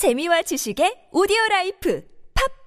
재미와 지식의 오디오 라이프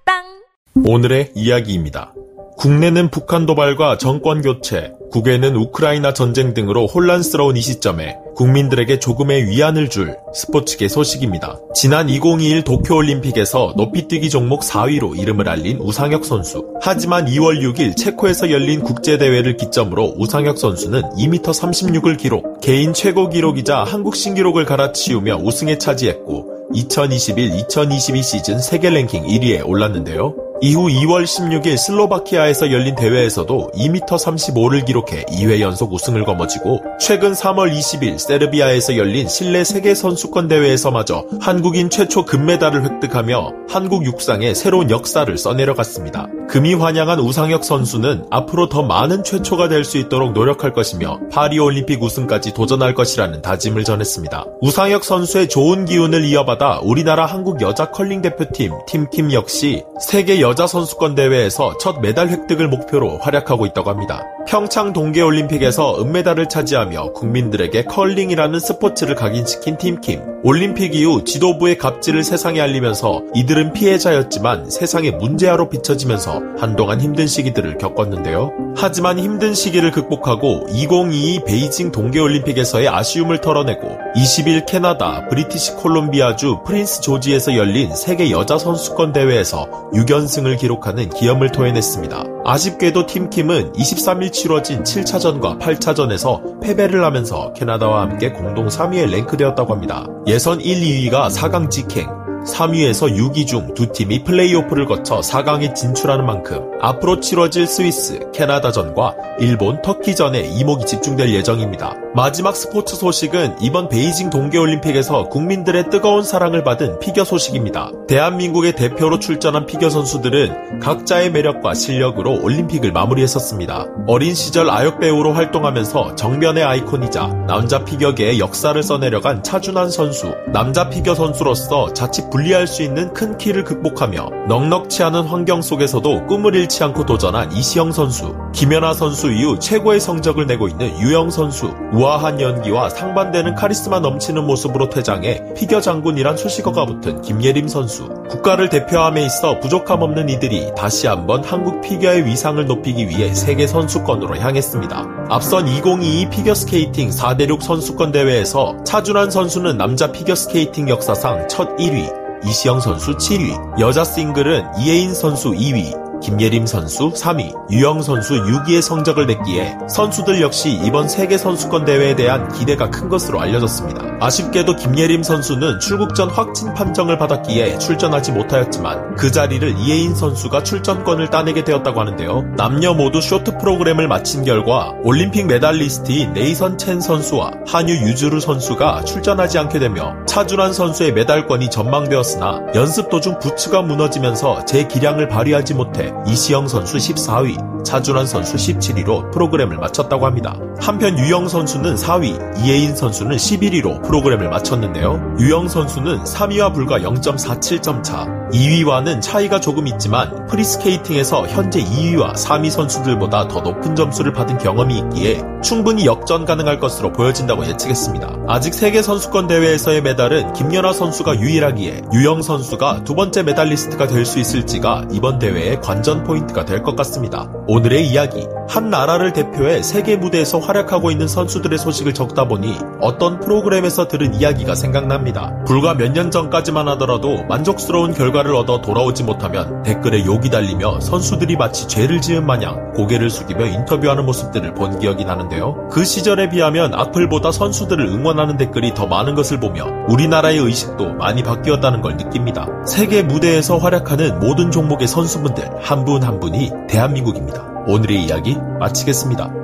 팟빵 오늘의 이야기입니다. 국내는 북한 도발과 정권 교체, 국외는 우크라이나 전쟁 등으로 혼란스러운 이 시점에 국민들에게 조금의 위안을 줄 스포츠계 소식입니다. 지난 2021 도쿄올림픽에서 높이뛰기 종목 4위로 이름을 알린 우상혁 선수. 하지만 2월 6일 체코에서 열린 국제대회를 기점으로 우상혁 선수는 2m 36을 기록, 개인 최고 기록이자 한국 신기록을 갈아치우며 우승을 차지했고 2021-2022 시즌 세계 랭킹 1위에 올랐는데요. 이후 2월 16일 슬로바키아에서 열린 대회에서도 2m 35를 기록해 2회 연속 우승을 거머쥐고 최근 3월 20일 세르비아에서 열린 실내 세계 선수권 대회에서마저 한국인 최초 금메달을 획득하며 한국 육상의 새로운 역사를 써내려갔습니다. 금의환향한 우상혁 선수는 앞으로 더 많은 최초가 될 수 있도록 노력할 것이며 파리 올림픽 우승까지 도전할 것이라는 다짐을 전했습니다. 우상혁 선수의 좋은 기운을 이어받아 우리나라 한국 여자 컬링 대표팀 팀킴 역시 세계 여자 선수권 대회에서 첫 메달 획득을 목표로 활약하고 있다고 합니다. 평창 동계올림픽에서 은메달을 차지하며 국민들에게 컬링이라는 스포츠를 각인시킨 팀킴. 올림픽 이후 지도부의 갑질을 세상에 알리면서 이들은 피해자였지만 세상의 문제아로 비춰지면서 한동안 힘든 시기들을 겪었는데요. 하지만 힘든 시기를 극복하고 2022 베이징 동계올림픽에서의 아쉬움을 털어내고 20일 캐나다 브리티시 콜롬비아주 프린스 조지에서 열린 세계 여자 선수권 대회에서 6연승을 기록하는 기염을 토해냈습니다. 아쉽게도 팀킴은 23일 치러진 7차전과 8차전에서 패배를 하면서 캐나다와 함께 공동 3위에 랭크되었다고 합니다. 예선 1, 2위가 4강 직행, 3위에서 6위 중 두 팀이 플레이오프를 거쳐 4강에 진출하는 만큼 앞으로 치러질 스위스, 캐나다전과 일본, 터키전에 이목이 집중될 예정입니다. 마지막 스포츠 소식은 이번 베이징 동계올림픽에서 국민들의 뜨거운 사랑을 받은 피겨 소식입니다. 대한민국의 대표로 출전한 피겨 선수들은 각자의 매력과 실력으로 올림픽을 마무리했었습니다. 어린 시절 아역 배우로 활동하면서 정변의 아이콘이자 남자 피겨계의 역사를 써내려간 차준환 선수, 남자 피겨 선수로서 자칫 불리할 수 있는 큰 키를 극복하며 넉넉치 않은 환경 속에서도 꿈을 잃지 않고 도전한 이시형 선수, 김연아 선수 이후 최고의 성적을 내고 있는 유영 선수, 우아한 연기와 상반되는 카리스마 넘치는 모습으로 퇴장해 피겨 장군이란 수식어가 붙은 김예림 선수, 국가를 대표함에 있어 부족함 없는 이들이 다시 한번 한국 피겨의 위상을 높이기 위해 세계 선수권으로 향했습니다. 앞선 2022 피겨스케이팅 4대륙 선수권 대회에서 차준환 선수는 남자 피겨스케이팅 역사상 첫 1위, 이시형 선수 7위, 여자 싱글은 이해인 선수 2위, 김예림 선수 3위, 유영 선수 6위의 성적을 냈기에 선수들 역시 이번 세계 선수권 대회에 대한 기대가 큰 것으로 알려졌습니다. 아쉽게도 김예림 선수는 출국 전 확진 판정을 받았기에 출전하지 못하였지만 그 자리를 이해인 선수가 출전권을 따내게 되었다고 하는데요. 남녀 모두 쇼트 프로그램을 마친 결과 올림픽 메달리스트인 네이선 첸 선수와 하뉴 유즈루 선수가 출전하지 않게 되며 차준환 선수의 메달권이 전망되었으나 연습 도중 부츠가 무너지면서 제 기량을 발휘하지 못해 이시형 선수 14위, 차준환 선수 17위로 프로그램을 마쳤다고 합니다. 한편 유영 선수는 4위, 이해인 선수는 11위로 프로그램을 마쳤는데요. 유영 선수는 3위와 불과 0.47점 차, 2위와는 차이가 조금 있지만 프리스케이팅에서 현재 2위와 3위 선수들보다 더 높은 점수를 받은 경험이 있기에 충분히 역전 가능할 것으로 보여진다고 예측했습니다. 아직 세계 선수권 대회에서의 메달은 김연아 선수가 유일하기에 유영 선수가 두 번째 메달리스트가 될 수 있을지가 이번 대회의 관전 포인트가 될 것 같습니다. 오늘의 이야기 한 나라를 대표해 세계 무대에서 활약하고 있는 선수들의 소식을 적다 보니 어떤 프로그램에서 들은 이야기가 생각납니다. 불과 몇 년 전까지만 하더라도 만족스러운 결과 를 얻어 돌아오지 못하면 댓글에 욕이 달리며 선수들이 마치 죄를 지은 마냥 고개를 숙이며 인터뷰하는 모습들을 본 기억이 나는데요. 그 시절에 비하면 악플보다 선수들을 응원하는 댓글이 더 많은 것을 보며 우리나라의 의식도 많이 바뀌었다는 걸 느낍니다. 세계 무대에서 활약하는 모든 종목의 선수분들 한 분한 한 분이 대한민국입니다. 오늘의 이야기 마치겠습니다.